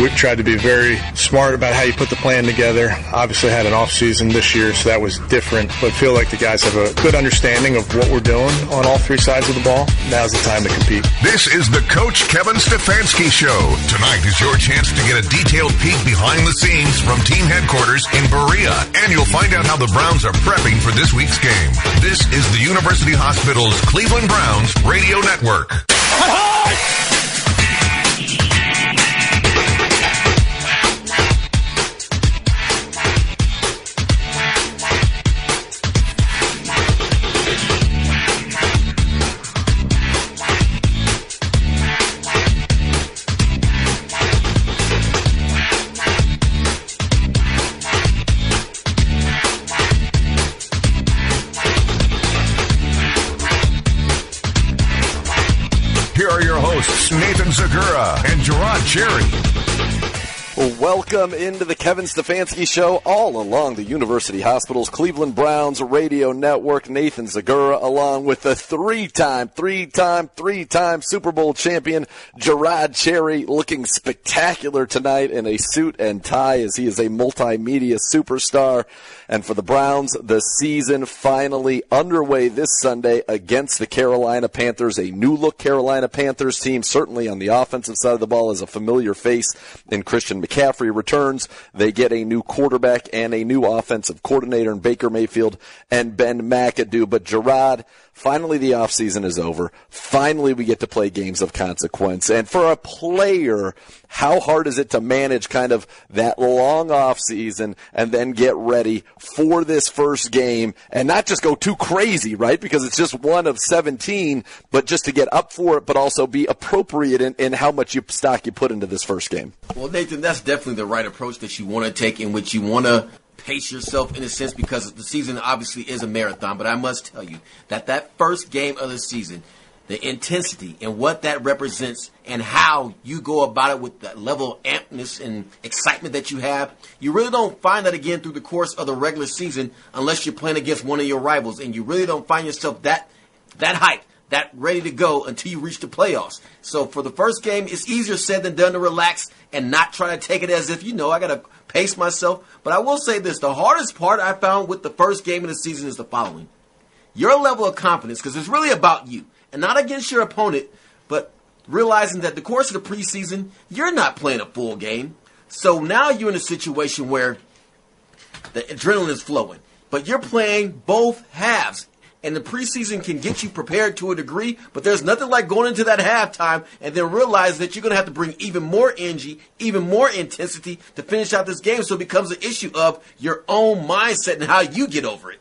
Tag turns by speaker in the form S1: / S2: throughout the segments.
S1: We've tried to be very smart about how you put the plan together. Obviously had an off season this year, so that was different, but feel like the guys have a good understanding of what we're doing on all three sides of the ball. Now's the time to compete.
S2: This is the Coach Kevin Stefanski Show. Tonight is your chance to get a detailed peek behind the scenes from team headquarters in Berea, and you'll find out how the Browns are prepping for this week's game. This is the University Hospital's Cleveland Browns Radio Network. Nathan Zegura and Jerod Cherry.
S3: Welcome into the Kevin Stefanski Show, all along the University Hospital's Cleveland Browns radio network. Nathan Zegura, along with the three-time, three-time, three-time Super Bowl champion Jerod Cherry, looking spectacular tonight in a suit and tie as he is a multimedia superstar. And for the Browns, the season finally underway this Sunday against the Carolina Panthers, a new-look Carolina Panthers team, certainly on the offensive side of the ball, is a familiar face in Christian McCaffrey returns. They get a new quarterback and a new offensive coordinator in Baker Mayfield and Ben McAdoo. But Jerod, finally the offseason is over. Finally we get to play games of consequence. And for a player, how hard is it to manage kind of that long offseason and then get ready for this first game and not just go too crazy, right? Because it's just one of 17, but just to get up for it, but also be appropriate in, in how much you stock you put into this first game.
S4: Well, Nathan, that's definitely the right approach that you want to take, in which you want to pace yourself in a sense because the season obviously is a marathon. But I must tell you that that first game of the season, the intensity and what that represents, and how you go about it with that level of ampness and excitement that you have, you really don't find that again through the course of the regular season unless you're playing against one of your rivals, and you really don't find yourself that that hype that ready to go until you reach the playoffs. So for the first game, it's easier said than done to relax and not try to take it as if, you know, I got to pace myself. But I will say this the hardest part I found with the first game of the season is the following your level of confidence, because it's really about you and not against your opponent, but realizing that the course of the preseason, you're not playing a full game. So now you're in a situation where the adrenaline is flowing, but you're playing both halves and the preseason can get you prepared to a degree, but there's nothing like going into that halftime and then realize that you're going to have to bring even more energy, even more intensity to finish out this game. So it becomes an issue of your own mindset and how you get over it.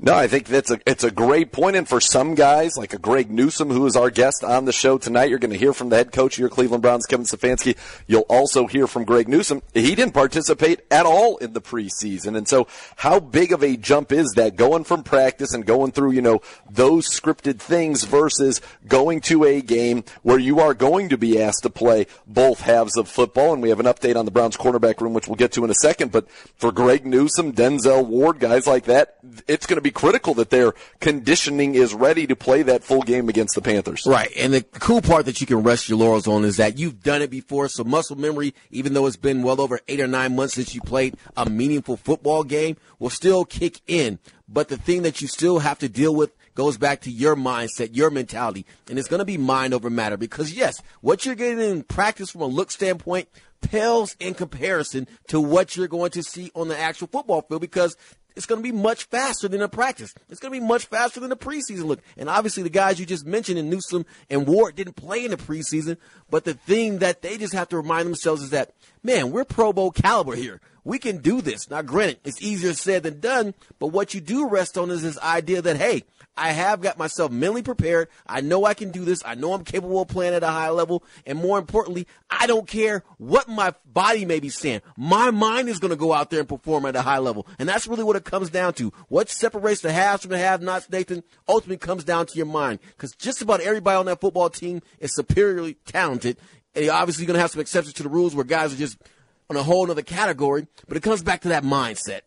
S3: No, I think that's a it's a great point. point, and for some guys like a Greg Newsome, who is our guest on the show tonight, you're going to hear from the head coach of your Cleveland Browns, Kevin Stefanski. You'll also hear from Greg Newsome. He didn't participate at all in the preseason, and so how big of a jump is that going from practice and going through you know those scripted things versus going to a game where you are going to be asked to play both halves of football, and we have an update on the Browns cornerback room, which we'll get to in a second. But for Greg Newsome, Denzel Ward, guys like that, it's going to be critical that their conditioning is ready to play that full game against the Panthers.
S4: Right. And the cool part that you can rest your laurels on is that you've done it before. So muscle memory, even though it's been well over eight or nine months since you played a meaningful football game, will still kick in. But the thing that you still have to deal with goes back to your mindset, your mentality. And it's going to be mind over matter because yes, what you're getting in practice from a look standpoint pales in comparison to what you're going to see on the actual football field because it's going to be much faster than a practice. It's going to be much faster than the preseason look. And obviously, the guys you just mentioned in Newsome and Ward didn't play in the preseason. But the thing that they just have to remind themselves is that, man, we're Pro Bowl caliber here. We can do this. Now, granted, it's easier said than done. But what you do rest on is this idea that, hey, I have got myself mentally prepared. I know I can do this. I know I'm capable of playing at a high level. And more importantly, I don't care what my body may be saying. My mind is going to go out there and perform at a high level. And that's really what it comes down to. What separates the haves from the have nots, Nathan, ultimately comes down to your mind. Because just about everybody on that football team is superiorly talented. And you're obviously going to have some exceptions to the rules where guys are just on a whole other category. But it comes back to that mindset.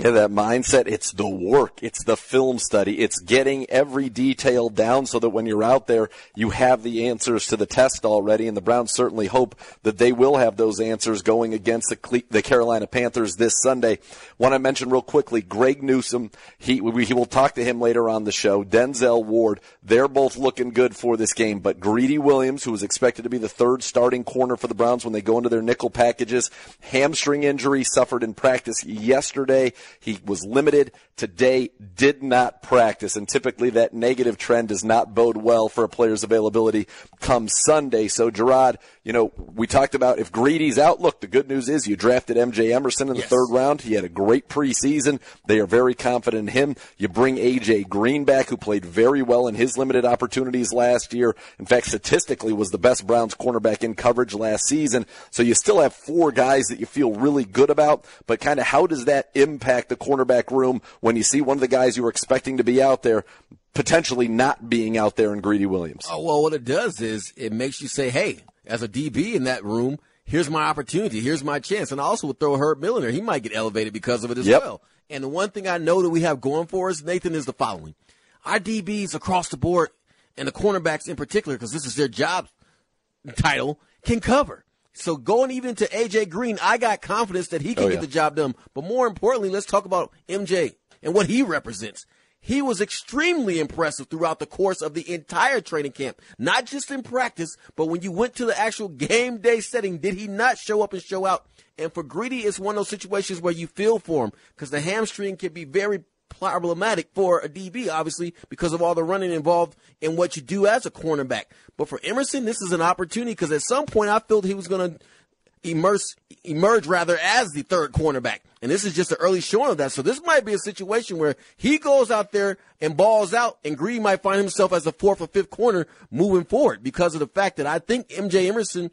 S3: Yeah, that mindset, it's the work, it's the film study, it's getting every detail down so that when you're out there, you have the answers to the test already. And the Browns certainly hope that they will have those answers going against the, the Carolina Panthers this Sunday. Want to mention real quickly, Greg Newsome, he, we, he will talk to him later on the show. Denzel Ward, they're both looking good for this game, but Greedy Williams, who is expected to be the third starting corner for the Browns when they go into their nickel packages, hamstring injury suffered in practice yesterday. He was limited today, did not practice, and typically that negative trend does not bode well for a player's availability come Sunday. So, Jerod, you know, we talked about if Greedy's out, look, the good news is you drafted MJ Emerson in the yes. third round. He had a great preseason. They are very confident in him. You bring AJ Green back, who played very well in his limited opportunities last year. In fact, statistically was the best Browns cornerback in coverage last season. So you still have four guys that you feel really good about, but kind of how does that impact the cornerback room when you see one of the guys you were expecting to be out there potentially not being out there in Greedy Williams?
S4: Oh, well, what it does is it makes you say, hey, as a DB in that room, here's my opportunity, here's my chance. And I also would throw Herb Milliner. He might get elevated because of it as yep. well. And the one thing I know that we have going for us, Nathan, is the following. Our DBs across the board, and the cornerbacks in particular, because this is their job title, can cover. So going even to AJ Green, I got confidence that he can oh, yeah. get the job done. But more importantly, let's talk about MJ and what he represents. He was extremely impressive throughout the course of the entire training camp, not just in practice, but when you went to the actual game day setting, did he not show up and show out? And for Greedy, it's one of those situations where you feel for him because the hamstring can be very problematic for a DB, obviously, because of all the running involved in what you do as a cornerback. But for Emerson, this is an opportunity because at some point I felt he was going to immerse, emerge rather as the third cornerback. And this is just an early showing of that. So this might be a situation where he goes out there and balls out and Greedy might find himself as a fourth or fifth corner moving forward because of the fact that I think MJ Emerson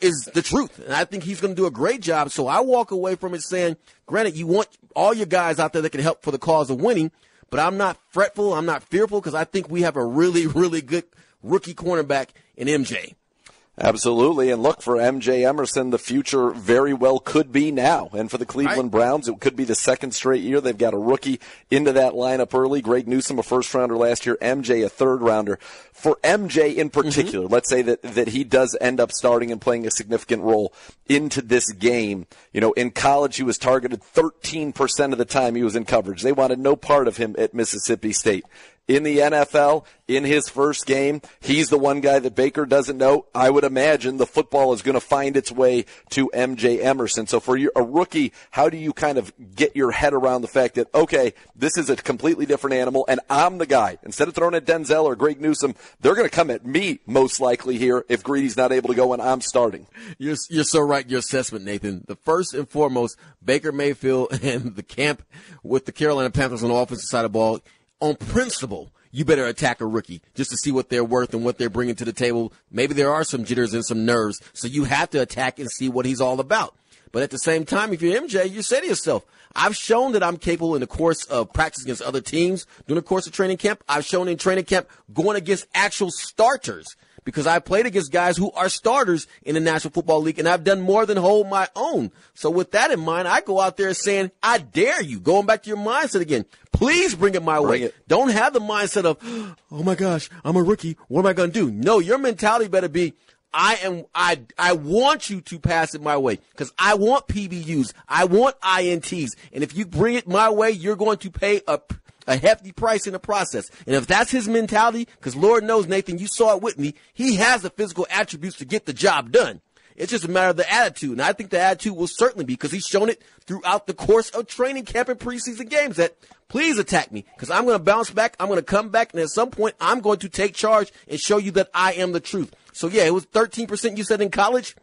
S4: is the truth. And I think he's going to do a great job. So I walk away from it saying, granted, you want all your guys out there that can help for the cause of winning, but I'm not fretful. I'm not fearful because I think we have a really, really good rookie cornerback in MJ.
S3: Absolutely. And look, for MJ Emerson, the future very well could be now. And for the Cleveland. Browns, it could be the second straight year. They've got a rookie into that lineup early. Greg Newsome, a first rounder last year. MJ, a third rounder. For MJ in particular, mm-hmm. let's say that, that he does end up starting and playing a significant role into this game. You know, in college, he was targeted 13% of the time he was in coverage. They wanted no part of him at Mississippi State in the NFL in his first game. He's the one guy that Baker doesn't know. I would imagine the football is going to find its way to MJ Emerson. So for a rookie, how do you kind of get your head around the fact that, okay, this is a completely different animal and I'm the guy. Instead of throwing at Denzel or Greg Newsome, they're going to come at me most likely here if Greedy's not able to go and I'm starting.
S4: You're, you're so right. Your assessment, Nathan. The first and foremost, Baker Mayfield and the camp with the Carolina Panthers on the offensive side of the ball on principle, you better attack a rookie just to see what they're worth and what they're bringing to the table. Maybe there are some jitters and some nerves, so you have to attack and see what he's all about. But at the same time, if you're MJ, you say to yourself, I've shown that I'm capable in the course of practice against other teams during the course of training camp. I've shown in training camp going against actual starters because I played against guys who are starters in the National Football League and I've done more than hold my own. So with that in mind, I go out there saying, I dare you. Going back to your mindset again. Please bring it my bring way. It. Don't have the mindset of, oh my gosh, I'm a rookie. What am I going to do? No, your mentality better be, I am I I want you to pass it my way because I want PBUs, I want INTs, and if you bring it my way, you're going to pay a a hefty price in the process. And if that's his mentality, because Lord knows, Nathan, you saw it with me, he has the physical attributes to get the job done. It's just a matter of the attitude. And I think the attitude will certainly be because he's shown it throughout the course of training camp and preseason games that please attack me because I'm going to bounce back. I'm going to come back. And at some point, I'm going to take charge and show you that I am the truth. So yeah, it was 13% you said in college.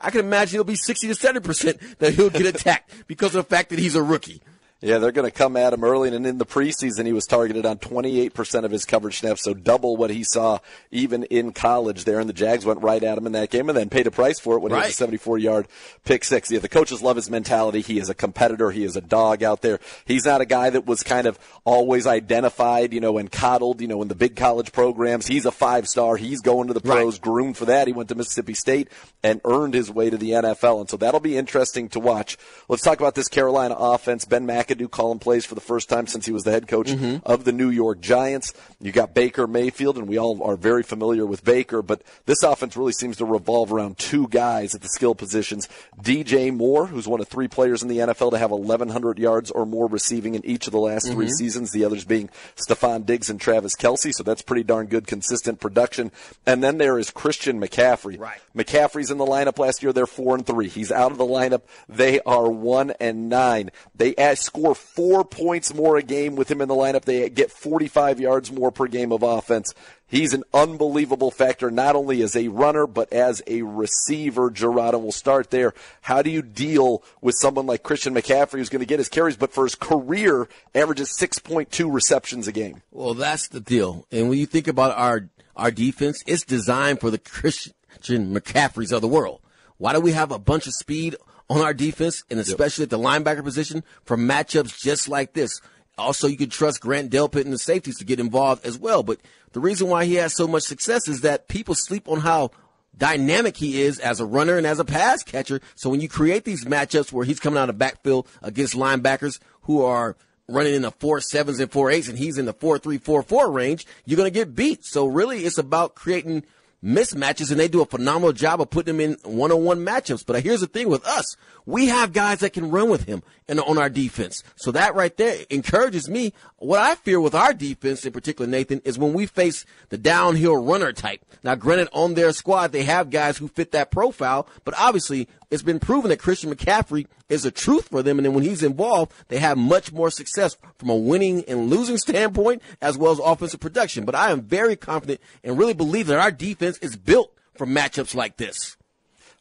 S4: I can imagine it'll be 60 to 70% that he'll get attacked because of the fact that he's a rookie.
S3: Yeah, they're going to come at him early, and in the preseason, he was targeted on 28% of his coverage snaps, so double what he saw even in college there. And the Jags went right at him in that game, and then paid a price for it when right. he was a 74-yard pick six. Yeah, the coaches love his mentality. He is a competitor. He is a dog out there. He's not a guy that was kind of always identified, you know, and coddled, you know, in the big college programs. He's a five star. He's going to the pros, right. groomed for that. He went to Mississippi State and earned his way to the NFL, and so that'll be interesting to watch. Let's talk about this Carolina offense. Ben McAdoo McAdoo calling plays for the first time since he was the head coach mm-hmm. of the New York Giants. You got Baker Mayfield, and we all are very familiar with Baker, but this offense really seems to revolve around two guys at the skill positions. DJ Moore, who's one of three players in the NFL to have 1,100 yards or more receiving in each of the last mm-hmm. three seasons, the others being Stefon Diggs and Travis Kelce, so that's pretty darn good, consistent production. And then there is Christian McCaffrey.
S4: Right.
S3: McCaffrey's in the lineup last year. They're four and three. He's out of the lineup. They are one and nine. They score four points more a game with him in the lineup. They get 45 yards more per game of offense. He's an unbelievable factor, not only as a runner, but as a receiver. Jerod, we'll start there. How do you deal with someone like Christian McCaffrey who's going to get his carries, but for his career averages 6.2 receptions a game?
S4: Well, that's the deal. And when you think about our, our defense, it's designed for the Christian McCaffreys of the world. Why do we have a bunch of speed on our defense, and especially yep. at the linebacker position for matchups just like this? Also, you can trust Grant Delpit and the safeties to get involved as well. But the reason why he has so much success is that people sleep on how dynamic he is as a runner and as a pass catcher. So when you create these matchups where he's coming out of backfield against linebackers who are running in the four sevens and four eights and he's in the four three four four range, you're going to get beat. So really it's about creating mismatches and they do a phenomenal job of putting them in one-on-one matchups. But here's the thing with us. We have guys that can run with him and on our defense. So that right there encourages me. What I fear with our defense in particular, Nathan, is when we face the downhill runner type. Now, granted, on their squad, they have guys who fit that profile, but obviously it's been proven that Christian McCaffrey is a truth for them. And then when he's involved, they have much more success from a winning and losing standpoint as well as offensive production. But I am very confident and really believe that our defense is built for matchups like this.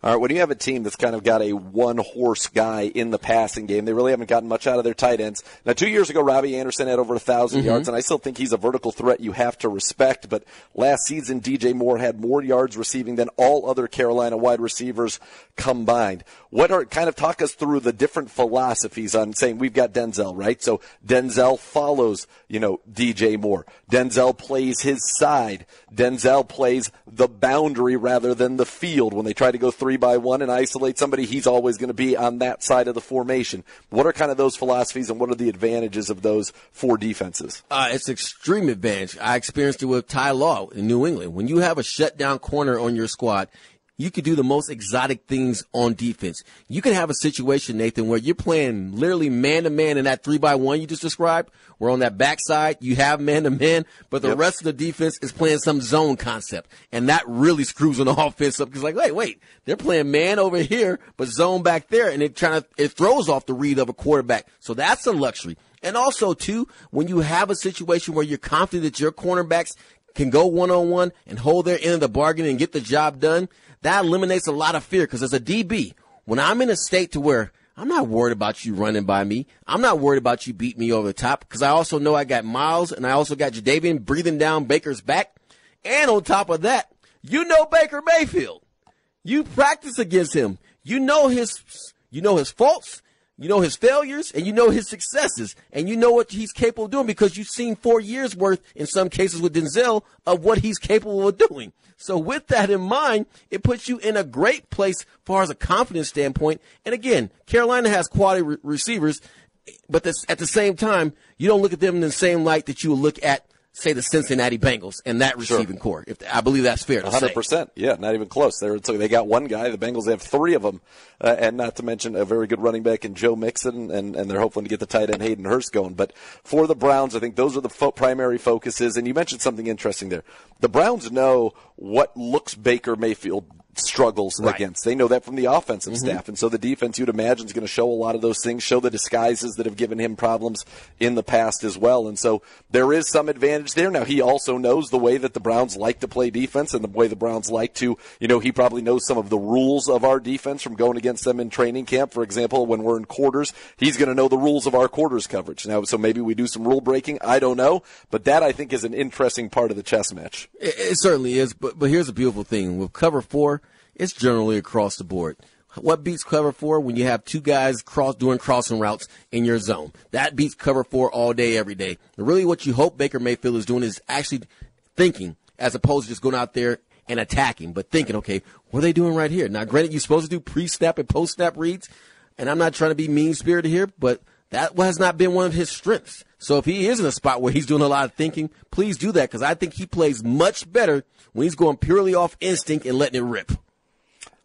S3: All right, when you have a team that's kind of got a one horse guy in the passing game, they really haven't gotten much out of their tight ends. Now, two years ago, Robbie Anderson had over a 1,000 mm-hmm. yards, and I still think he's a vertical threat you have to respect. But last season, DJ Moore had more yards receiving than all other Carolina wide receivers combined. What are kind of talk us through the different philosophies on saying we've got Denzel, right? So Denzel follows, you know, DJ Moore. Denzel plays his side. Denzel plays the boundary rather than the field when they try to go three by one and isolate somebody, he's always going to be on that side of the formation. What are kind of those philosophies and what are the advantages of those four defenses?
S4: Uh, it's extreme advantage. I experienced it with Ty Law in New England. When you have a shutdown corner on your squad, you could do the most exotic things on defense. You can have a situation, Nathan, where you're playing literally man to man in that three by one you just described, where on that backside you have man to man, but the yep. rest of the defense is playing some zone concept. And that really screws an offense up because like, wait, wait, they're playing man over here, but zone back there, and it trying to, it throws off the read of a quarterback. So that's a luxury. And also, too, when you have a situation where you're confident that your cornerbacks can go one on one and hold their end of the bargain and get the job done, that eliminates a lot of fear because as a DB, when I'm in a state to where I'm not worried about you running by me. I'm not worried about you beating me over the top because I also know I got Myles and I also got Jadeveon breathing down Baker's back. And on top of that, you know Baker Mayfield. You practice against him. You know his, you know his faults. You know his failures and you know his successes and you know what he's capable of doing because you've seen four years worth in some cases with Denzel of what he's capable of doing. So with that in mind, it puts you in a great place far as a confidence standpoint. And again, Carolina has quality re- receivers, but this, at the same time, you don't look at them in the same light that you would look at say the Cincinnati Bengals and that receiving sure. corps. If I believe that's fair to 100%.
S3: Yeah, not even close. They're, so they got one guy. The Bengals have three of them, uh, and not to mention a very good running back in Joe Mixon, and, and they're hoping to get the tight end Hayden Hurst going. But for the Browns, I think those are the fo- primary focuses. And you mentioned something interesting there. The Browns know what looks Baker Mayfield struggles right. against. They know that from the offensive mm-hmm. staff. And so the defense, you'd imagine, is going to show a lot of those things, show the disguises that have given him problems in the past as well. And so there is some advantage there. Now, he also knows the way that the Browns like to play defense and the way the Browns like to, you know, he probably knows some of the rules of our defense from going against them in training camp. For example, when we're in quarters, he's going to know the rules of our quarters coverage. Now, so maybe we do some rule breaking. I don't know. But that, I think, is an interesting part of the chess match.
S4: It, it certainly is. But, but here's a beautiful thing. With cover four, it's generally across the board. What beats cover four when you have two guys cross doing crossing routes in your zone? That beats cover four all day, every day. And really, what you hope Baker Mayfield is doing is actually thinking, as opposed to just going out there and attacking, but thinking, okay, what are they doing right here? Now, granted, you're supposed to do pre-snap and post-snap reads, and I'm not trying to be mean-spirited here, but that has not been one of his strengths. So if he is in a spot where he's doing a lot of thinking, please do that because I think he plays much better when he's going purely off instinct and letting it rip.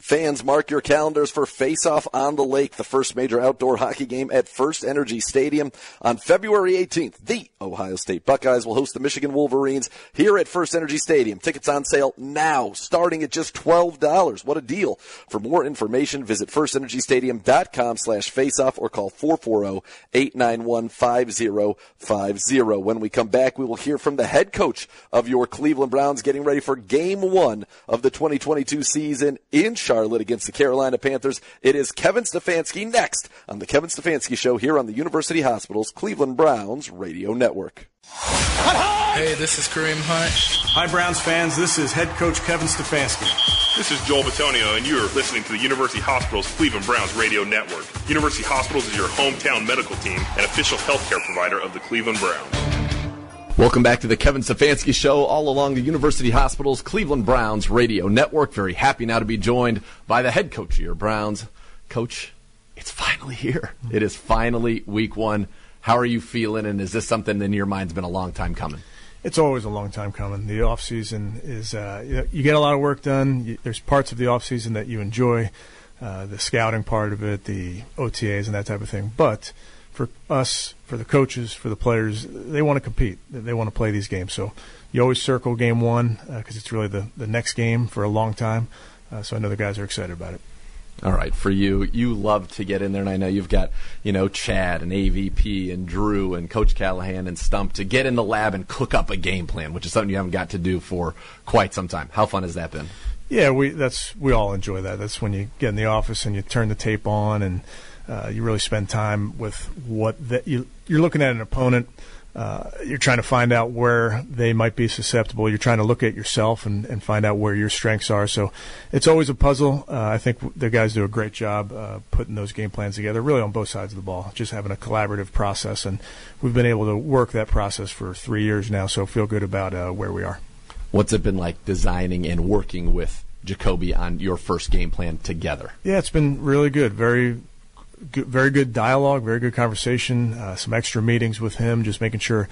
S3: Fans, mark your calendars for Face Off on the Lake, the first major outdoor hockey game at First Energy Stadium on February 18th. The Ohio State Buckeyes will host the Michigan Wolverines here at First Energy Stadium. Tickets on sale now, starting at just $12. What a deal. For more information, visit firstenergystadium.com slash faceoff or call 440-891-5050. When we come back, we will hear from the head coach of your Cleveland Browns getting ready for game one of the 2022 season in Charlotte against the Carolina Panthers. It is Kevin Stefanski next on the Kevin Stefanski Show here on the University Hospitals Cleveland Browns Radio Network.
S5: Hey, this is Kareem Hunt.
S6: Hi, Browns fans. This is head coach Kevin Stefanski.
S7: This is Joel Bitonio, and you're listening to the University Hospitals Cleveland Browns Radio Network. University Hospitals is your hometown medical team and official healthcare provider of the Cleveland Browns.
S3: Welcome back to the Kevin Stefanski Show, all along the University Hospitals Cleveland Browns Radio Network. Very happy now to be joined by the head coach of your Browns. Coach, it's finally here. It is finally week one. How are you feeling, and is this something that in your mind's been a long time coming?
S6: It's always a long time coming. The off season is uh, you, you, get a lot of work done. You, there's parts of the off season that you enjoy, uh, the scouting part of it, the OTAs and that type of thing. But for us, for the coaches, for the players, they want to compete. They want to play these games. So you always circle game one because uh, it's really the, the next game for a long time. Uh, so I know the guys are excited about it.
S3: All right, for you, you love to get in there, and I know you've got, you know, Chad and AVP and Drew and Coach Callahan and Stump to get in the lab and cook up a game plan, which is something you haven't got to do for quite some time. How fun has that been?
S6: Yeah, we that's we all enjoy that. That's when you get in the office and you turn the tape on and uh, you really spend time with what that you you're looking at an opponent uh, you're trying to find out where they might be susceptible. You're trying to look at yourself and, and find out where your strengths are. So it's always a puzzle. Uh, I think the guys do a great job uh, putting those game plans together, really on both sides of the ball, just having a collaborative process. And we've been able to work that process for three years now, so feel good about uh, where we are.
S3: What's it been like designing and working with Jacoby on your first game plan together?
S6: Yeah, it's been really good. Very good, very good dialogue, very good conversation, uh, some extra meetings with him, just making sure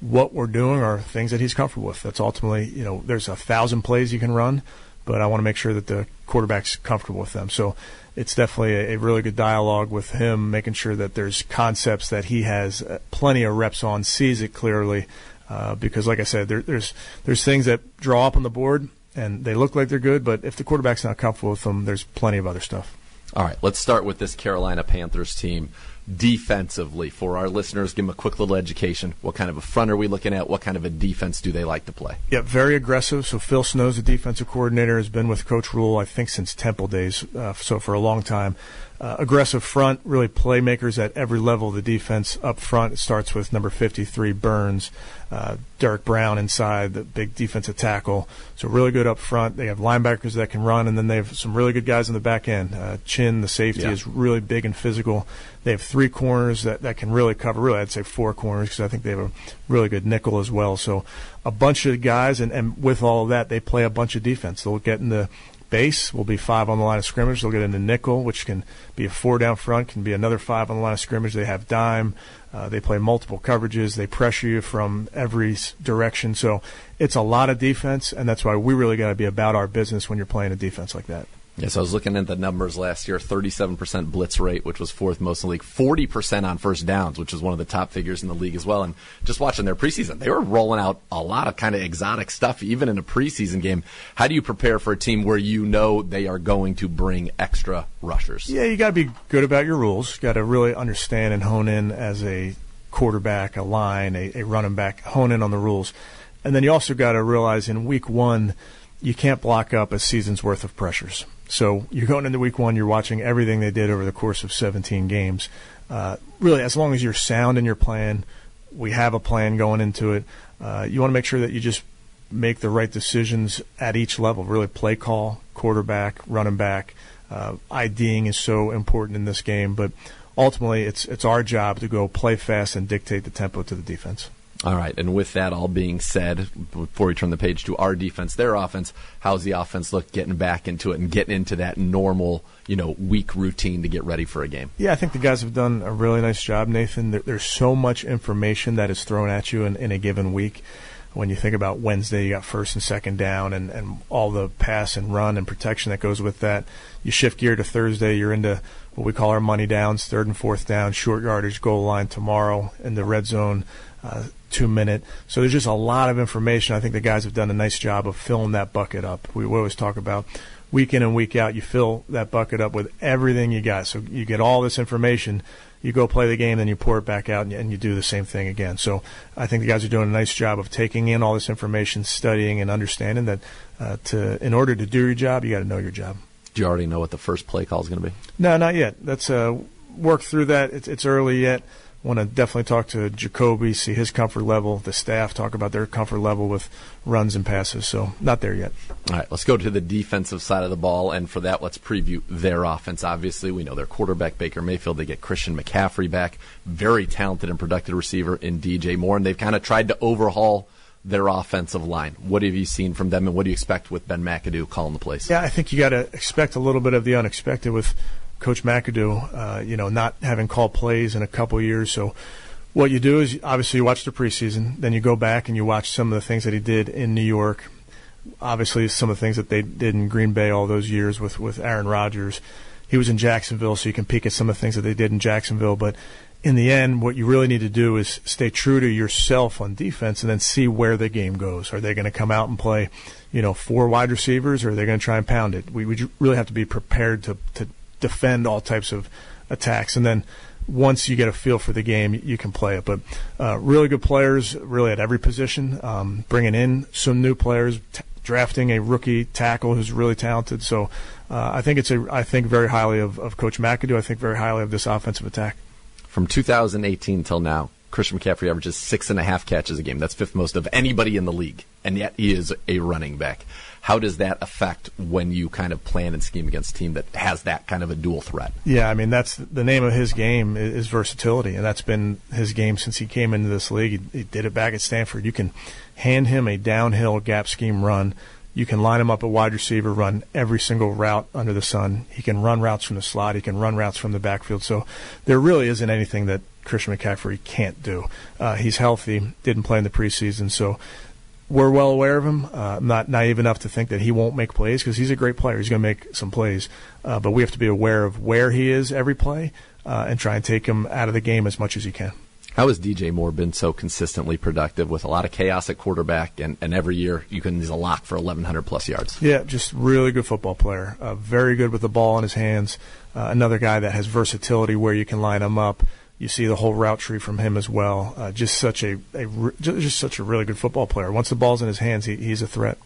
S6: what we're doing are things that he's comfortable with. That's ultimately, you know, there's a thousand plays you can run, but I want to make sure that the quarterback's comfortable with them. So it's definitely a, a really good dialogue with him, making sure that there's concepts that he has uh, plenty of reps on, sees it clearly. Uh, because, like I said, there, there's there's things that draw up on the board and they look like they're good, but if the quarterback's not comfortable with them, there's plenty of other stuff.
S3: All right, let's start with this Carolina Panthers team defensively. For our listeners, give them a quick little education. What kind of a front are we looking at? What kind of a defense do they like to play?
S6: Yeah, very aggressive. So Phil Snow's the defensive coordinator, has been with Coach Rhule, I think, since Temple days, uh, so for a long time uh, aggressive front, really playmakers at every level of the defense up front. It starts with number 53, Burns, uh, Derrick Brown inside, the big defensive tackle. So really good up front. They have linebackers that can run, and then they have some really good guys in the back end. Uh, Chinn, the safety, yeah. is really big and physical. They have three corners that, that can really cover. Really, I'd say four corners because I think they have a really good nickel as well. So a bunch of guys, and, and with all of that, they play a bunch of defense. They'll get in the base will be five on the line of scrimmage. They'll get into nickel, which can be a four down front, can be another five on the line of scrimmage. They have dime. Uh, they play multiple coverages. They pressure you from every direction. So it's a lot of defense, and that's why we really got to be about our business when you're playing a defense like that.
S3: Yes, I was looking at the numbers last year 37% blitz rate, which was fourth most in the league, 40% on first downs, which is one of the top figures in the league as well. And just watching their preseason, they were rolling out a lot of kind of exotic stuff, even in a preseason game. How do you prepare for a team where you know they are going to bring extra rushers?
S6: Yeah, you got to be good about your rules. You got to really understand and hone in as a quarterback, a line, a, a running back, hone in on the rules. And then you also got to realize in week one, you can't block up a season's worth of pressures. So you're going into week one, you're watching everything they did over the course of 17 games. Uh, really, as long as you're sound in your plan, we have a plan going into it. Uh, you want to make sure that you just make the right decisions at each level. Really, play call, quarterback, running back. Uh, IDing is so important in this game, but ultimately, it's it's our job to go play fast and dictate the tempo to the defense.
S8: All right, and with that all being said, before we turn the page to our defense, their offense, how's the offense look getting back into it and getting into that normal, you know, week routine to get ready for a game?
S6: Yeah, I think the guys have done a really nice job, Nathan. There, there's so much information that is thrown at you in, in a given week. When you think about Wednesday, you got first and second down and, and all the pass and run and protection that goes with that. You shift gear to Thursday, you're into what we call our money downs, third and fourth down, short yardage, goal line tomorrow in the red zone. Uh, two minute. So there's just a lot of information. I think the guys have done a nice job of filling that bucket up. We, we always talk about week in and week out, you fill that bucket up with everything you got. So you get all this information. You go play the game, then you pour it back out, and you, and you do the same thing again. So I think the guys are doing a nice job of taking in all this information, studying, and understanding that uh, to in order to do your job, you got to know your job.
S8: Do you already know what the first play call is going to be?
S6: No, not yet. That's uh, work through that. It's, it's early yet want to definitely talk to Jacoby, see his comfort level, the staff talk about their comfort level with runs and passes. So not there yet.
S8: All right, let's go to the defensive side of the ball, and for that, let's preview their offense. Obviously, we know their quarterback Baker Mayfield. They get Christian McCaffrey back, very talented and productive receiver in DJ Moore, and they've kind of tried to overhaul their offensive line. What have you seen from them, and what do you expect with Ben McAdoo calling the plays?
S6: Yeah, I think you got to expect a little bit of the unexpected with Coach McAdoo, uh, you know, not having called plays in a couple years. So what you do is obviously you watch the preseason, then you go back and you watch some of the things that he did in New York. Obviously, some of the things that they did in Green Bay all those years with with Aaron Rodgers. He was in Jacksonville, so you can peek at some of the things that they did in Jacksonville. But in the end, what you really need to do is stay true to yourself on defense, and then see where the game goes. Are they going to come out and play, you know, four wide receivers, or are they going to try and pound it? We, we really have to be prepared to to defend all types of attacks. And then once you get a feel for the game, you can play it. But uh, really good players, really at every position. Um, bringing in some new players, t- drafting a rookie tackle who's really talented. So uh, I think it's a I think very highly of, of Coach McAdoo. I think very highly of this offensive attack.
S8: From 2018 till now, Christian McCaffrey averages six and a half catches a game. That's fifth most of anybody in the league, and yet he is a running back. How does that affect when you kind of plan and scheme against a team that has that kind of a dual threat?
S6: Yeah, I mean that's the name of his game is versatility, and that's been his game since he came into this league. He, did it back at Stanford. You can hand him a downhill gap scheme run. You can line him up at wide receiver, run every single route under the sun. He can run routes from the slot. He can run routes from the backfield. So there really isn't anything that Christian McCaffrey can't do. Uh, he's healthy, didn't play in the preseason, so we're well aware of him. Uh, I'm not naive enough to think that he won't make plays because he's a great player. He's going to make some plays, uh, but we have to be aware of where he is every play uh, and try and take him out of the game as much as you can.
S8: How has DJ Moore been so consistently productive with a lot of chaos at quarterback, and, and every year you can he's a lock for 1,100 plus yards?
S6: Yeah, just really good football player. Uh, very good with the ball in his hands. Uh, another guy that has versatility where you can line him up you see the whole route tree from him as well. Uh, just such a, a, just such a really good football player. Once the ball's in his hands, he, he's a threat.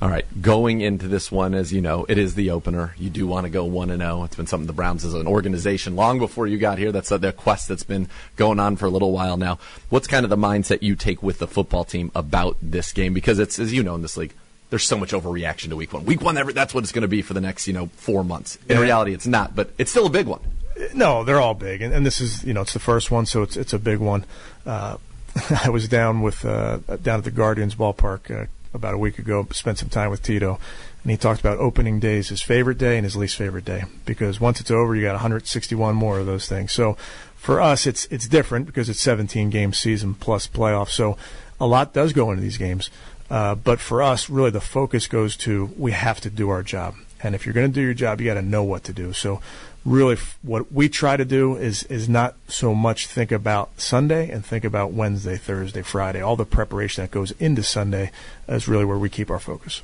S8: All right, going into this one, as you know, it is the opener. You do want to go one and zero. Oh. It's been something the Browns as an organization long before you got here. That's uh, their quest that's been going on for a little while now. What's kind of the mindset you take with the football team about this game? Because it's as you know in this league, there's so much overreaction to week one. Week one, that's what it's going to be for the next you know four months. In yeah. reality, it's not, but it's still a big one.
S6: No, they're all big, and, and this is you know it's the first one, so it's it's a big one. Uh, I was down with uh, down at the Guardians ballpark uh, about a week ago. Spent some time with Tito, and he talked about opening days, his favorite day and his least favorite day, because once it's over, you got 161 more of those things. So for us, it's it's different because it's 17 game season plus playoffs. So a lot does go into these games. Uh, but for us, really, the focus goes to we have to do our job. And if you're going to do your job, you got to know what to do. So really what we try to do is is not so much think about Sunday and think about Wednesday, Thursday, Friday. All the preparation that goes into Sunday is really where we keep our focus.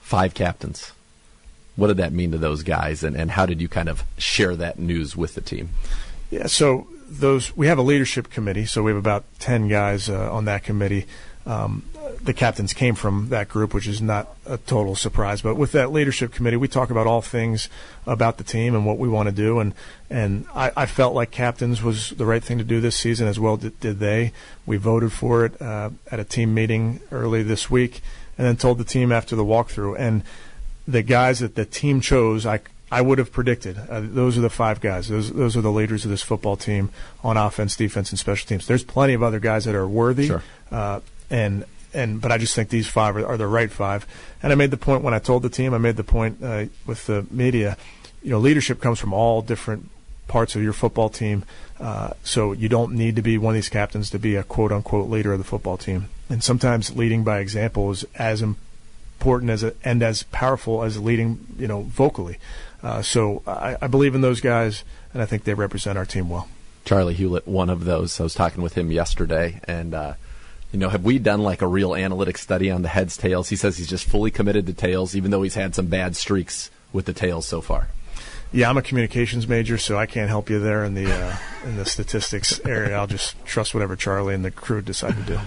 S8: Five captains. What did that mean to those guys, and, and how did you kind of share that news with the team?
S6: Yeah, so those we have a leadership committee, so we have about ten guys uh, on that committee. Um, the captains came from that group, which is not a total surprise. But with that leadership committee, we talk about all things about the team and what we want to do. And and I, I felt like captains was the right thing to do this season as well. Did, did they? We voted for it uh, at a team meeting early this week, and then told the team after the walkthrough. And the guys that the team chose, I I would have predicted. Uh, those are the five guys. Those those are the leaders of this football team on offense, defense, and special teams. There's plenty of other guys that are worthy,
S8: sure.
S6: uh, and and but I just think these five are, are, the right five. And I made the point when I told the team. I made the point uh, with the media. You know, leadership comes from all different parts of your football team. Uh, so you don't need to be one of these captains to be a quote unquote leader of the football team. And sometimes leading by example is as important as a, and as powerful as leading, you know, vocally. Uh, so I, I believe in those guys, and I think they represent our team well.
S8: Charley Hughlett, one of those. I was talking with him yesterday, and uh, you know, have we done like a real analytic study on the heads tails? He says he's just fully committed to tails, even though he's had some bad streaks with the tails so far.
S6: Yeah, I'm a communications major, so I can't help you there in the uh, in the statistics area. I'll just trust whatever Charlie and the crew decide to do.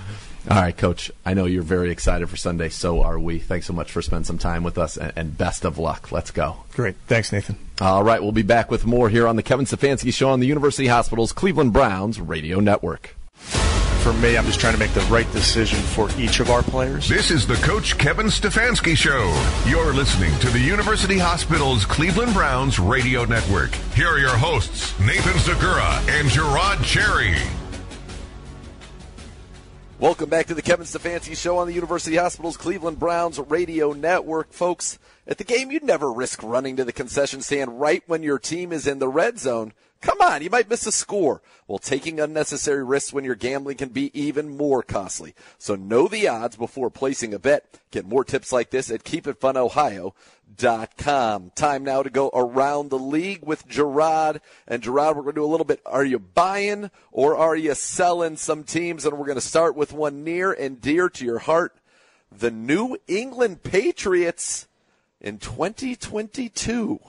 S8: All right, Coach. I know you're very excited for Sunday. So are we. Thanks so much for spending some time with us, and, and best of luck. Let's go.
S6: Great. Thanks, Nathan.
S8: All right, we'll be back with more here on the Kevin Stefanski Show on the University Hospital's Cleveland Browns Radio Network
S1: for me, I'm just trying to make the right decision for each of our players.
S2: This is the Coach Kevin Stefanski Show. You're listening to the University Hospital's Cleveland Browns Radio Network. Here are your hosts, Nathan Zegura and Jerod Cherry.
S3: Welcome back to the Kevin Stefanski Show on the University Hospital's Cleveland Browns Radio Network. Folks, at the game, you'd never risk running to the concession stand right when your team is in the red zone. Come on, you might miss a score. Well, taking unnecessary risks when you're gambling can be even more costly. So know the odds before placing a bet. Get more tips like this at keepitfunohio.com. Time now to go around the league with Jerod. And Jerod, we're going to do a little bit. Are you buying or are you selling some teams? And we're going to start with one near and dear to your heart. The New England Patriots in 2022.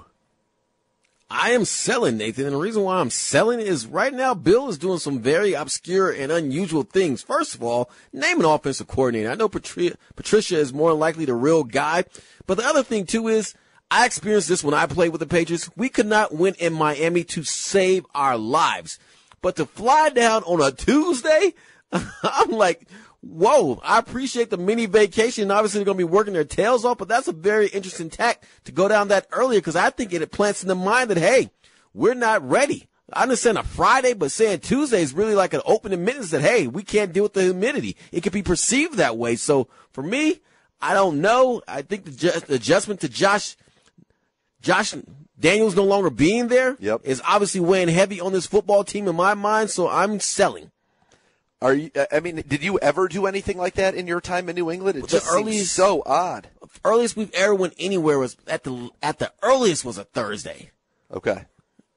S4: I am selling, Nathan. And the reason why I'm selling is right now, Bill is doing some very obscure and unusual things. First of all, name an offensive coordinator. I know Patri- Patricia is more likely the real guy. But the other thing, too, is I experienced this when I played with the Patriots. We could not win in Miami to save our lives. But to fly down on a Tuesday, I'm like, whoa, I appreciate the mini vacation. Obviously, they're going to be working their tails off, but that's a very interesting tack to go down that earlier because I think it plants in the mind that, hey, we're not ready. I understand a Friday, but saying Tuesday is really like an open admittance that, hey, we can't deal with the humidity. It could be perceived that way. So for me, I don't know. I think the, the adjustment to Josh, Josh Daniels no longer being there
S3: yep.
S4: is obviously weighing heavy on this football team in my mind. So I'm selling.
S3: Are you? I mean, did you ever do anything like that in your time in New England? It just earliest, seems so odd.
S4: Earliest we've ever went anywhere was at the at the earliest was a Thursday.
S3: Okay.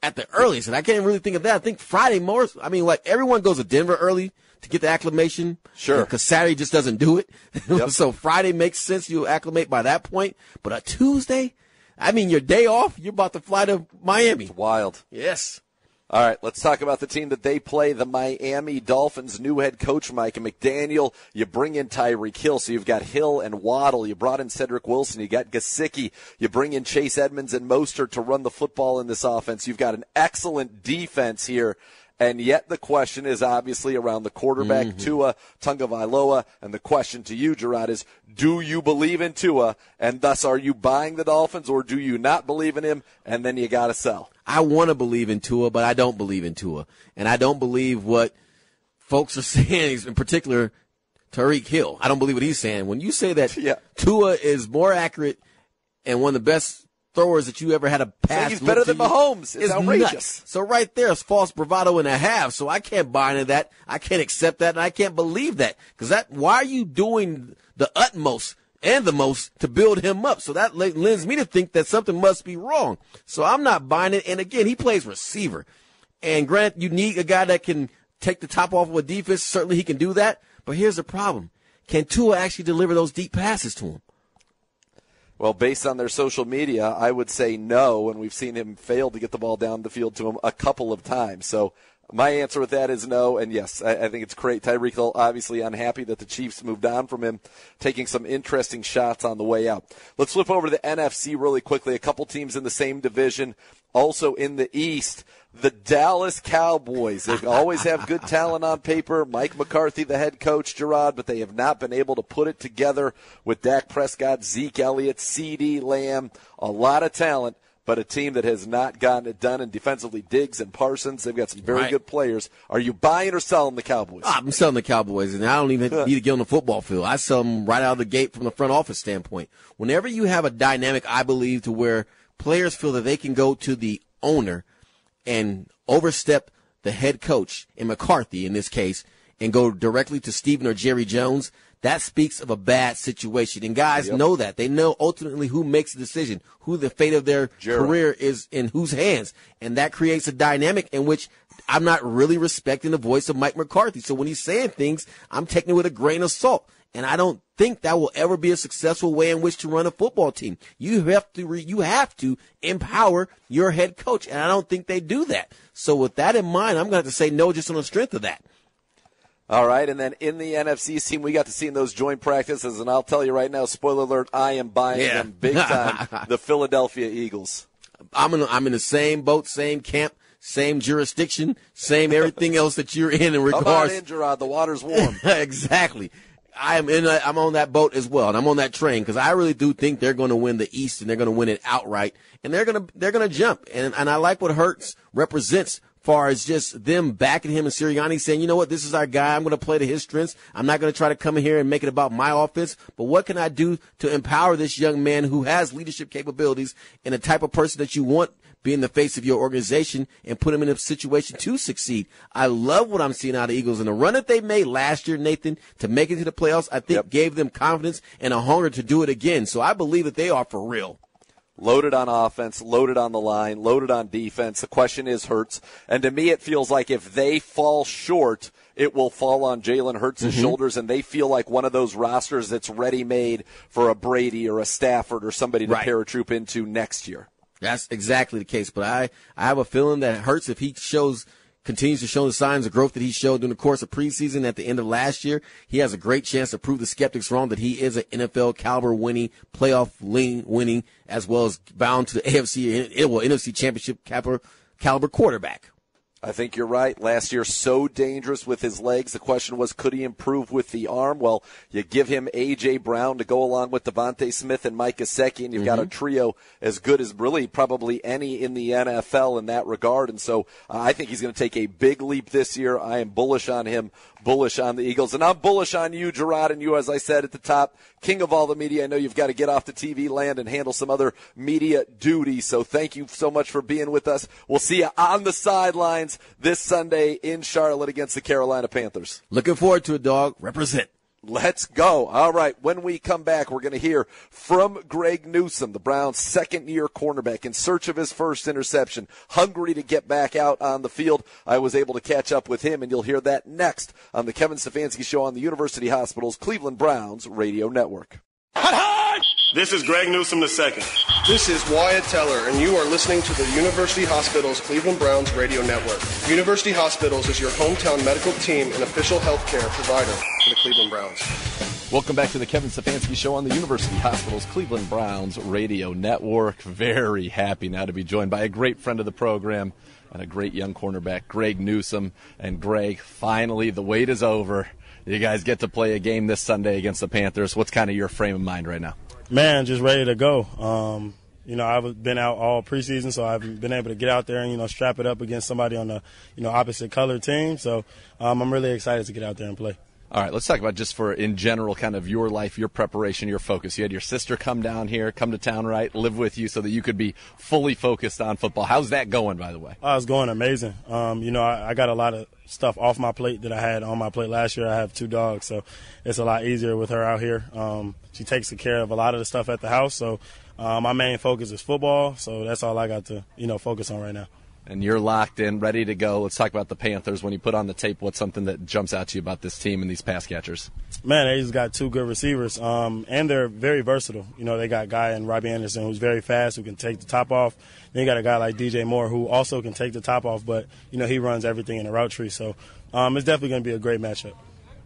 S4: At the earliest, and I can't really think of that. I think Friday more. I mean, like everyone goes to Denver early to get the acclimation.
S3: Sure.
S4: Because Saturday just doesn't do it.
S3: Yep.
S4: so Friday makes sense. You acclimate by that point. But a Tuesday, I mean, your day off, you're about to fly to Miami.
S3: It's wild.
S4: Yes.
S3: All right, let's talk about the team that they play, the Miami Dolphins. New head coach Mike McDaniel. You bring in Tyreek Hill, so you've got Hill and Waddle. You brought in Cedric Wilson. You got Gesicki. You bring in Chase Edmonds and Mostert to run the football in this offense. You've got an excellent defense here. And yet the question is obviously around the quarterback, mm-hmm. Tua Tagovailoa. And the question to you, Jerod, is do you believe in Tua? And thus, are you buying the Dolphins or do you not believe in him? And then you got to sell.
S4: I want to believe in Tua, but I don't believe in Tua. And I don't believe what folks are saying, in particular, Tyreek Hill. I don't believe what he's saying. When you say that
S3: yeah.
S4: Tua is more accurate and one of the best throwers that you ever had a pass.
S3: he's better than Mahomes. It's outrageous.
S4: Nuts. So right there is false bravado and a half. So I can't buy into that. I can't accept that, and I can't believe that because that. Why are you doing the utmost and the most to build him up. So that lends me to think that something must be wrong. So I'm not buying it. And again, he plays receiver. And Grant, you need a guy that can take the top off of a defense. Certainly he can do that. But here's the problem. Can Tua actually deliver those deep passes to him?
S3: Well, based on their social media, I would say no, and we've seen him fail to get the ball down the field to him a couple of times. So my answer with that is no, and yes, I, I think it's great. Tyreek Hill obviously unhappy that the Chiefs moved on from him, taking some interesting shots on the way out. Let's flip over to the NFC really quickly. A couple teams in the same division, also in the East. The Dallas Cowboys. They always have good talent on paper. Mike McCarthy, the head coach, Jerod, but they have not been able to put it together with Dak Prescott, Zeke Elliott, CeeDee Lamb. A lot of talent but a team that has not gotten it done. And defensively, Diggs and Parsons, they've got some very
S4: Right.
S3: good players. Are you buying or selling the Cowboys?
S4: Ah, I'm selling the Cowboys, and I don't even need to get on the football field. I sell them right out of the gate from the front office standpoint. Whenever you have a dynamic, I believe, to where players feel that they can go to the owner and overstep the head coach, in McCarthy in this case, and go directly to Stephen or Jerry Jones, that speaks of a bad situation. And guys know that. They know ultimately who makes the decision, who the fate of their
S3: Gerald.
S4: career is in whose hands. And that creates a dynamic in which I'm not really respecting the voice of Mike McCarthy. So when he's saying things, I'm taking it with a grain of salt. And I don't think that will ever be a successful way in which to run a football team. You have to, re- you have to empower your head coach. And I don't think they do that. So with that in mind, I'm going to have to say no just on the strength of that.
S3: All right, and then in the NFC team, we got to see in those joint practices, and I'll tell you right now, spoiler alert, I am buying
S4: Yeah.
S3: them big time. the Philadelphia Eagles.
S4: I'm in, I'm in the same boat, same camp, same jurisdiction, same everything else that you're in in regards.
S3: Come on in, Jerod. The water's warm.
S4: exactly. I am in. A, I'm on that boat as well, and I'm on that train because I really do think they're going to win the East and they're going to win it outright, and they're going to they're going to jump. And and I like what Hurts represents. Far as just them backing him and Sirianni saying, you know what, this is our guy. I'm going to play to his strengths. I'm not going to try to come in here and make it about my offense. But what can I do to empower this young man who has leadership capabilities and the type of person that you want being the face of your organization and put them in a situation to succeed. I love what I'm seeing out of the Eagles and the run that they made last year, Nathan, to make it to the playoffs, I think
S3: Yep.
S4: gave them confidence and a hunger to do it again. So I believe that they are for real.
S3: loaded on offense, loaded on the line, loaded on defense. The question is Hurts. And to me, it feels like if they fall short, it will fall on Jalen Hurts'
S4: Mm-hmm.
S3: shoulders, and they feel like one of those rosters that's ready made for a Brady or a Stafford or somebody to
S4: Right.
S3: paratroop into next year.
S4: That's exactly the case. But I, I have a feeling that it Hurts, if he shows, continues to show the signs of growth that he showed during the course of preseason at the end of last year, he has a great chance to prove the skeptics wrong that he is an NFL caliber winning, playoff lean winning, as well as bound to the AFC, well, NFC championship caliber, caliber quarterback.
S3: I think you're right. Last year, so dangerous with his legs. The question was, could he improve with the arm? Well, you give him A.J. Brown to go along with DeVonta Smith and Mike Gesicki, and you've got a trio as good as really probably any in the NFL in that regard. And so uh, I think he's going to take a big leap this year. I am bullish on him, bullish on the Eagles. And I'm bullish on you, Jerod, and you, as I said at the top, king of all the media. I know you've got to get off the TV land and handle some other media duties. So thank you so much for being with us. We'll see you on the sidelines this Sunday in Charlotte against the Carolina Panthers.
S4: Looking forward to it, dog. Represent.
S3: Let's go. All right. When we come back, we're going to hear from Greg Newsome, the Browns' second year cornerback, in search of his first interception, hungry to get back out on the field. I was able to catch up with him, and you'll hear that next on the Kevin Stefanski Show on the University Hospital's Cleveland Browns radio network.
S9: This is Greg Newsome II.
S10: This is Wyatt Teller, and you are listening to the University Hospitals Cleveland Browns radio network. University Hospitals is your hometown medical team and official healthcare provider for the Cleveland Browns.
S8: Welcome back to the Kevin Stefanski Show on the University Hospital's Cleveland Browns Radio Network. Very happy now to be joined by a great friend of the program and a great young cornerback, Greg Newsome. And Greg, finally, the wait is over. You guys get to play a game this Sunday against the Panthers. What's kind of your frame of mind right now?
S11: Man, just ready to go. Um, you know, I've been out all preseason, so I've been able to get out there and you know strap it up against somebody on the you know opposite color team. So um, I'm really excited to get out there and play.
S8: All right, let's talk about just for in general, kind of your life, your preparation, your focus. You had your sister come down here, come to town, right? Live with you so that you could be fully focused on football. How's that going, by the way?
S11: Oh, it's going amazing. Um, you know, I, I got a lot of stuff off my plate that I had on my plate last year. I have two dogs, so it's a lot easier with her out here. Um, she takes care of a lot of the stuff at the house, so uh, my main focus is football. So that's all I got to you know focus on right now.
S8: And you're locked in, ready to go. Let's talk about the Panthers. When you put on the tape, what's something that jumps out to you about this team and these pass catchers?
S11: Man, they just got two good receivers, um, and they're very versatile. You know, they got a guy in Robbie Anderson who's very fast, who can take the top off. Then you got a guy like DJ Moore who also can take the top off, but you know he runs everything in the route tree. So um, it's definitely going to be a great matchup.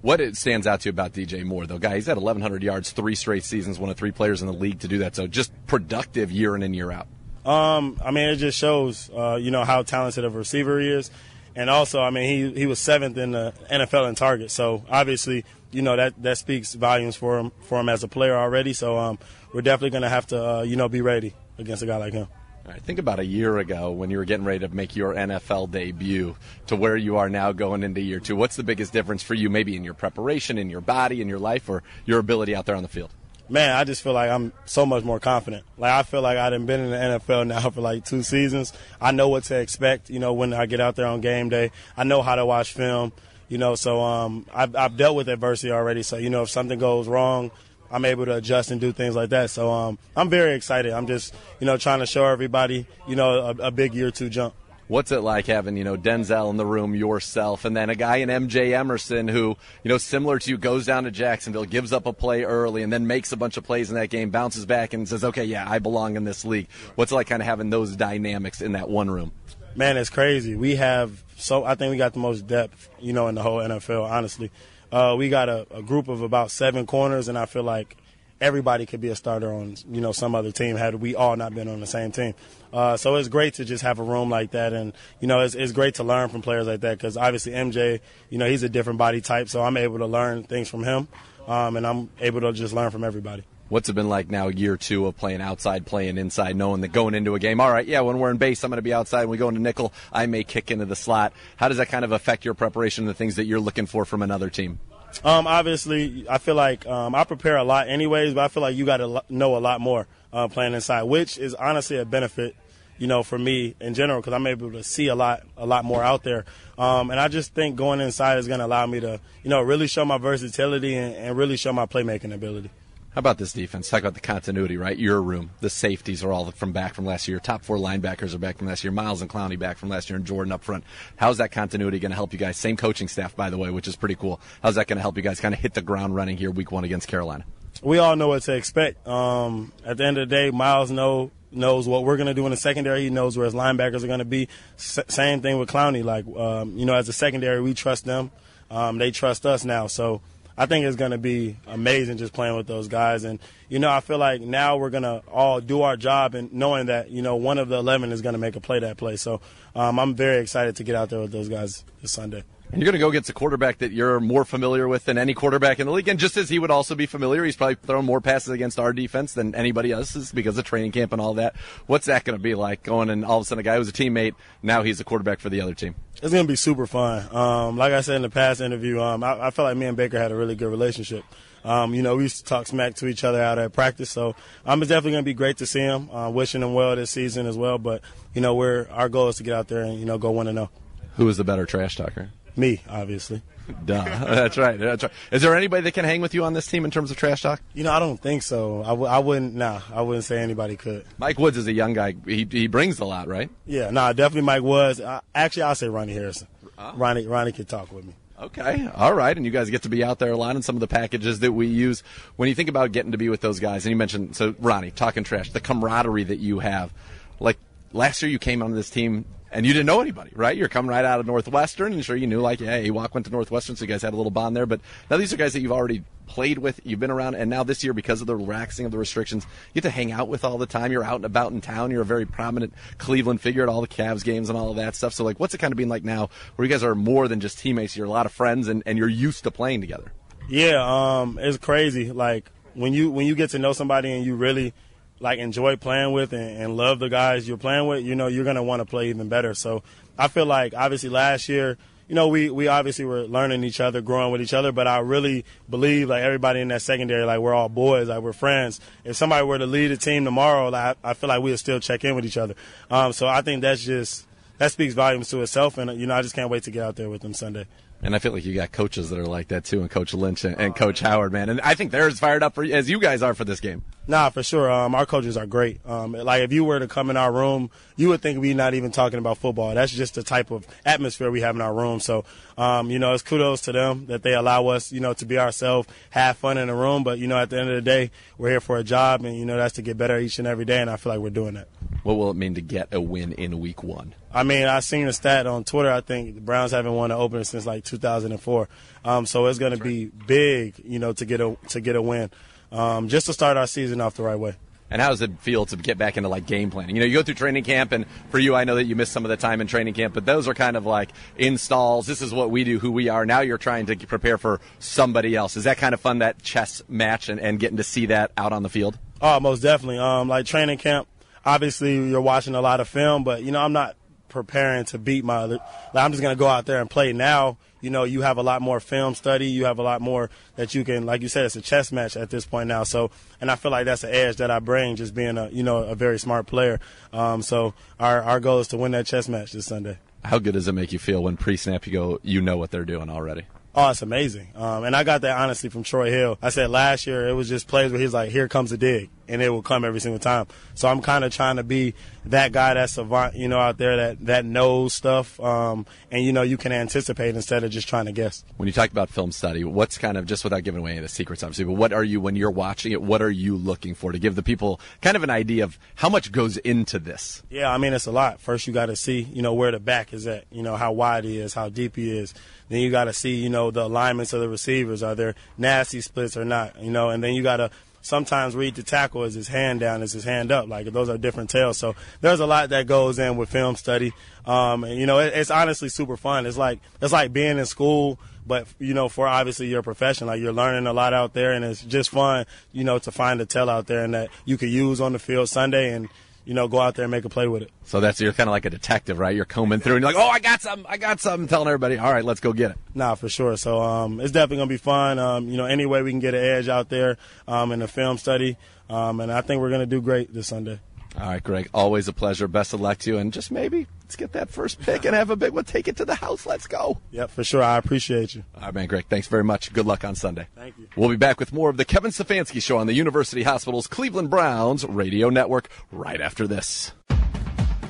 S8: What it stands out to you about DJ Moore, though, guy? He's had 1,100 yards, three straight seasons, one of three players in the league to do that. So just productive year in and year out.
S11: Um, I mean, it just shows, uh, you know, how talented of a receiver he is. And also, I mean, he, he was seventh in the NFL in targets. So obviously, you know, that, that speaks volumes for him, for him as a player already. So, um, we're definitely going to have to, uh, you know, be ready against a guy like him.
S8: Right, think about a year ago when you were getting ready to make your NFL debut to where you are now going into year two. What's the biggest difference for you, maybe in your preparation, in your body, in your life, or your ability out there on the field?
S11: Man, I just feel like I'm so much more confident. Like I feel like I've been in the NFL now for like two seasons. I know what to expect. You know, when I get out there on game day, I know how to watch film. You know, so um, I've, I've dealt with adversity already. So you know, if something goes wrong, I'm able to adjust and do things like that. So um, I'm very excited. I'm just, you know, trying to show everybody, you know, a, a, big year two jump.
S8: What's it like having, you know, Denzel in the room, yourself, and then a guy in MJ Emerson who, you know, similar to you, goes down to Jacksonville, gives up a play early, and then makes a bunch of plays in that game, bounces back, and says, okay, yeah, I belong in this league. What's it like kind of having those dynamics in that one room?
S11: Man, it's crazy. We have so I think we got the most depth, you know, in the whole NFL, honestly. Uh, we got a, a, group of about seven corners, and I feel like everybody could be a starter on you know some other team had we all not been on the same team. Uh, so it's great to just have a room like that, and you know it's, it's great to learn from players like that because obviously MJ, you know he's a different body type, so I'm able to learn things from him, um, and I'm able to just learn from everybody.
S8: What's it been like now, year two of playing outside, playing inside, knowing that going into a game, all right, yeah, when we're in base, I'm going to be outside. When we go into nickel, I may kick into the slot. How does that kind of affect your preparation and the things that you're looking for from another team?
S11: Um, obviously, I feel like um, I prepare a lot anyways, but I feel like you got to know a lot more uh, playing inside, which is honestly a benefit, you know, for me in general because I'm able to see a lot, a lot more out there. Um, and I just think going inside is going to allow me to, you know, really show my versatility and, and really show my playmaking ability.
S8: How about this defense? Talk about the continuity, right? Your room. The safeties are all from back from last year. Top four linebackers are back from last year. Myles and Clowney back from last year, and Jordan up front. How's that continuity going to help you guys? Same coaching staff, by the way, which is pretty cool. How's that going to help you guys kind of hit the ground running here, week one against Carolina?
S11: We all know what to expect. Um, at the end of the day, Myles know knows what we're going to do in the secondary. He knows where his linebackers are going to be. S- same thing with Clowney. Like, um, you know, as a secondary, we trust them. Um, they trust us now. So I think it's going to be amazing just playing with those guys. And, you know, I feel like now we're going to all do our job and knowing that, you know, one of the 11 is going to make a play that play. So um, I'm very excited to get out there with those guys this Sunday.
S8: And you're going to go against a quarterback that you're more familiar with than any quarterback in the league. And just as he would also be familiar, he's probably thrown more passes against our defense than anybody else's because of training camp and all that. What's that going to be like going and all of a sudden a guy who's a teammate, now he's a quarterback for the other team?
S11: It's going to be super fun. Um, like I said in the past interview, um, I, I felt like me and Baker had a really good relationship. Um, you know, we used to talk smack to each other out at practice. So um, it's definitely going to be great to see him. Uh, wishing him well this season as well. But you know, we're our goal is to get out there and you know go one and zero. Oh.
S8: Who is the better trash talker?
S11: Me, obviously.
S8: Duh. That's right. That's right. Is there anybody that can hang with you on this team in terms of trash talk?
S11: You know, I don't think so. I w- I wouldn't. Nah, I wouldn't say anybody could.
S8: Mike Woods is a young guy. He he brings a lot, right?
S11: Yeah. Nah, definitely Mike Woods. I, actually, I'll say Ronnie Harrison. Oh. Ronnie Ronnie could talk with me.
S8: Okay. All right. And you guys get to be out there a lot in some of the packages that we use. When you think about getting to be with those guys, and you mentioned, so Ronnie, talking trash, the camaraderie that you have. Like last year, you came on this team and you didn't know anybody, right? You're coming right out of Northwestern, and sure you knew like, yeah, Ewok went to Northwestern, so you guys had a little bond there. But now these are guys that you've already played with, you've been around, and now this year because of the relaxing of the restrictions, you get to hang out with all the time. You're out and about in town. You're a very prominent Cleveland figure at all the Cavs games and all of that stuff. So like, what's it kind of been like now, where you guys are more than just teammates? You're a lot of friends, and, and you're used to playing together.
S11: Yeah, um, it's crazy. Like when you when you get to know somebody and you really like enjoy playing with and, and, love the guys you're playing with, you know, you're gonna want to play even better. So I feel like obviously last year, you know, we, we obviously were learning each other, growing with each other, but I really believe like everybody in that secondary, like we're all boys, like we're friends. If somebody were to lead a team tomorrow, like, I feel like we would still check in with each other. Um, so I think that's just that speaks volumes to itself, and you know, I just can't wait to get out there with them Sunday.
S8: And I feel like you got coaches that are like that too, and Coach Lynch and, and Coach Howard, man. And I think they're as fired up for, as you guys are for this game.
S11: Nah, for sure. Um, our coaches are great. Um, like if you were to come in our room, you would think we're not even talking about football. That's just the type of atmosphere we have in our room. So, um, you know, it's kudos to them that they allow us, you know, to be ourselves, have fun in the room. But you know, at the end of the day, we're here for a job, and you know, that's to get better each and every day. And I feel like we're doing that.
S8: What will it mean to get a win in Week One?
S11: I mean, I seen a stat on Twitter. I think the Browns haven't won an opener since like 2004. Um, so it's going to be big, you know, to get a to get a win, um, just to start our season off the right way.
S8: And how does it feel to get back into like game planning? You know, you go through training camp, and for you, I know that you missed some of the time in training camp, but those are kind of like installs. This is what we do, who we are. Now you're trying to prepare for somebody else. Is that kind of fun that chess match and, and getting to see that out on the field?
S11: Oh, most definitely. Um, like training camp, obviously you're watching a lot of film, but you know I'm not preparing to beat my. Like, I'm just going to go out there and play now. You know, you have a lot more film study. You have a lot more that you can, like you said, it's a chess match at this point now. So, and I feel like that's the edge that I bring, just being a, you know, a very smart player. Um, so our our goal is to win that chess match this Sunday.
S8: How good does it make you feel when pre-snap you go, you know what they're doing already?
S11: Oh, it's amazing. Um, and I got that honestly from Troy Hill. I said last year it was just plays where he's like, here comes the dig. And it will come every single time. So I'm kind of trying to be that guy that's savant, you know, out there that, that knows stuff. Um, and, you know, you can anticipate instead of just trying to guess.
S8: When you talk about film study, what's kind of, just without giving away any of the secrets, obviously, but what are you, when you're watching it, what are you looking for to give the people kind of an idea of how much goes into this?
S11: Yeah, I mean, it's a lot. First, you got to see, you know, where the back is at, you know, how wide he is, how deep he is. Then you got to see, you know, the alignments of the receivers. Are there nasty splits or not? You know, and then you got to sometimes read the tackle. Is his hand down? Is his hand up? Like those are different tells. So there's a lot that goes in with film study. Um, and you know, it, it's honestly super fun. It's like it's like being in school, but you know, for obviously your profession, like you're learning a lot out there, and it's just fun, you know, to find a tell out there and that you could use on the field Sunday and you know, go out there and make a play with it.
S8: So that's you're kind of like a detective, right? You're combing through and you're like, oh, I got some, I got something, telling everybody, all right, let's go get it.
S11: Nah, for sure. So um, it's definitely gonna be fun. Um, you know, any way we can get an edge out there um, in the film study, um, and I think we're gonna do great this Sunday.
S8: All right, Greg. Always a pleasure. Best of luck to you, and just maybe let's get that first pick and have a big one. Take it to the house. Let's go.
S11: Yep, for sure. I appreciate you.
S8: All right, man. Greg, thanks very much. Good luck on Sunday.
S11: Thank you.
S8: We'll be back with more of the Kevin Stefanski Show on the University Hospital's Cleveland Browns radio network right after this.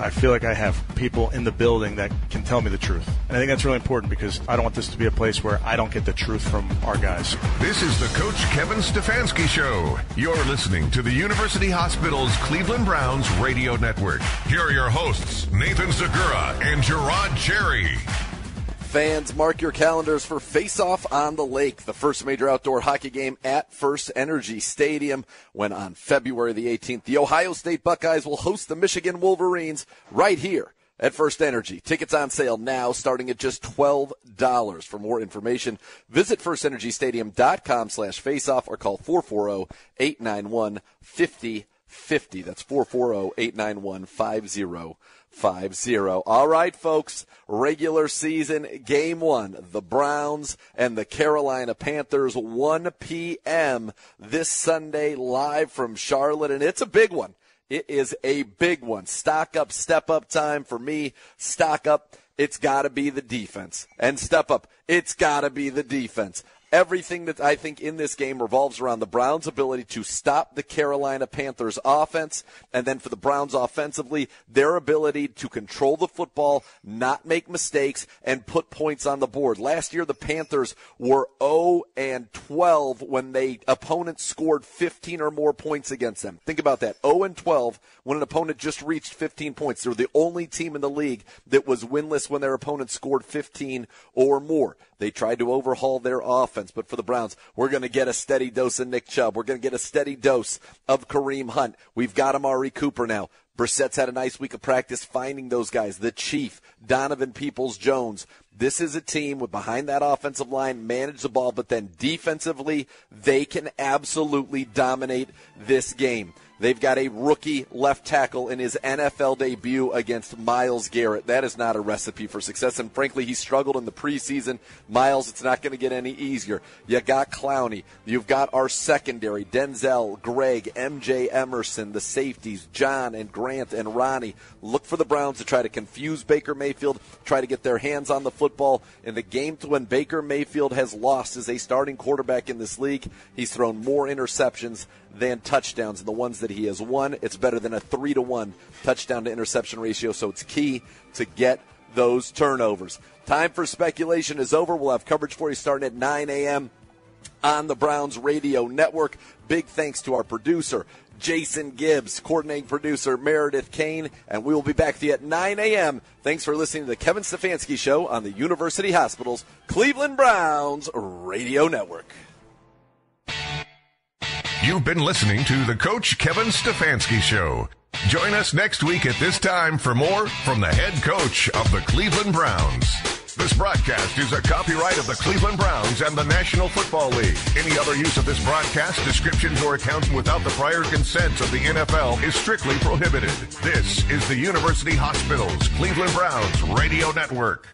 S6: I feel like I have people in the building that can tell me the truth. And I think that's really important because I don't want this to be a place where I don't get the truth from our guys.
S2: This is the Coach Kevin Stefanski Show. You're listening to the University Hospital's Cleveland Browns radio network. Here are your hosts, Nathan Zegura and Jerod Cherry.
S3: Fans, mark your calendars for Face Off on the Lake, the first major outdoor hockey game at First Energy Stadium. When on February the 18th, the Ohio State Buckeyes will host the Michigan Wolverines right here at First Energy. Tickets on sale now, starting at just $12. For more information, visit firstenergystadium.com slash faceoff or call 440-891-5050. That's 440-891-5050. 5-0. All right, folks. Regular season game one. The Browns and the Carolina Panthers, 1 p.m. this Sunday live from Charlotte. And it's a big one. It is a big one. Stock up, step up time for me. Stock up. It's got to be the defense. And step up. It's got to be the defense. Everything that I think in this game revolves around the Browns' ability to stop the Carolina Panthers offense, and then for the Browns offensively, their ability to control the football, not make mistakes, and put points on the board. Last year, the Panthers were 0 and 12 when they opponents scored 15 or more points against them. Think about that. 0 and 12 when an opponent just reached 15 points. They were the only team in the league that was winless when their opponent scored 15 or more. They tried to overhaul their offense, but for the Browns, we're going to get a steady dose of Nick Chubb. We're going to get a steady dose of Kareem Hunt. We've got Amari Cooper now. Brissett's had a nice week of practice finding those guys. The Chief, Donovan Peoples Jones. This is a team with behind that offensive line, manage the ball, but then defensively, they can absolutely dominate this game. They've got a rookie left tackle in his NFL debut against Myles Garrett. That is not a recipe for success. And frankly, he struggled in the preseason. Myles, it's not going to get any easier. You got Clowney. You've got our secondary, Denzel, Greg, MJ Emerson, the safeties, John and Grant and Ronnie. Look for the Browns to try to confuse Baker Mayfield, try to get their hands on the football. In the game to when Baker Mayfield has lost as a starting quarterback in this league, he's thrown more interceptions than touchdowns. And the ones that he has won, it's better than a three to one touchdown to interception ratio. So it's key to get those turnovers. Time for speculation is over. We'll have coverage for you starting at 9 a.m. on the Browns radio network. Big thanks to our producer, Jason Gibbs, coordinating producer Meredith Kane, and we will be back to you at 9 a.m. Thanks for listening to the Kevin Stefanski Show on the University Hospital's Cleveland Browns radio network.
S2: You've been listening to the Coach Kevin Stefanski Show. Join us next week at this time for more from the head coach of the Cleveland Browns. This broadcast is a copyright of the Cleveland Browns and the National Football League. Any other use of this broadcast, descriptions, or accounts without the prior consent of the NFL is strictly prohibited. This is the University Hospitals Cleveland Browns Radio Network.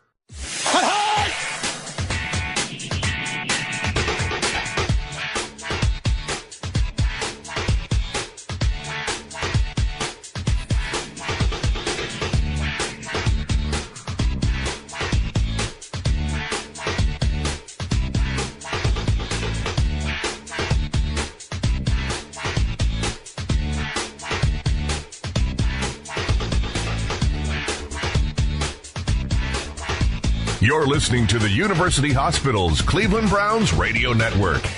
S2: You're listening to the University Hospitals Cleveland Browns Radio Network.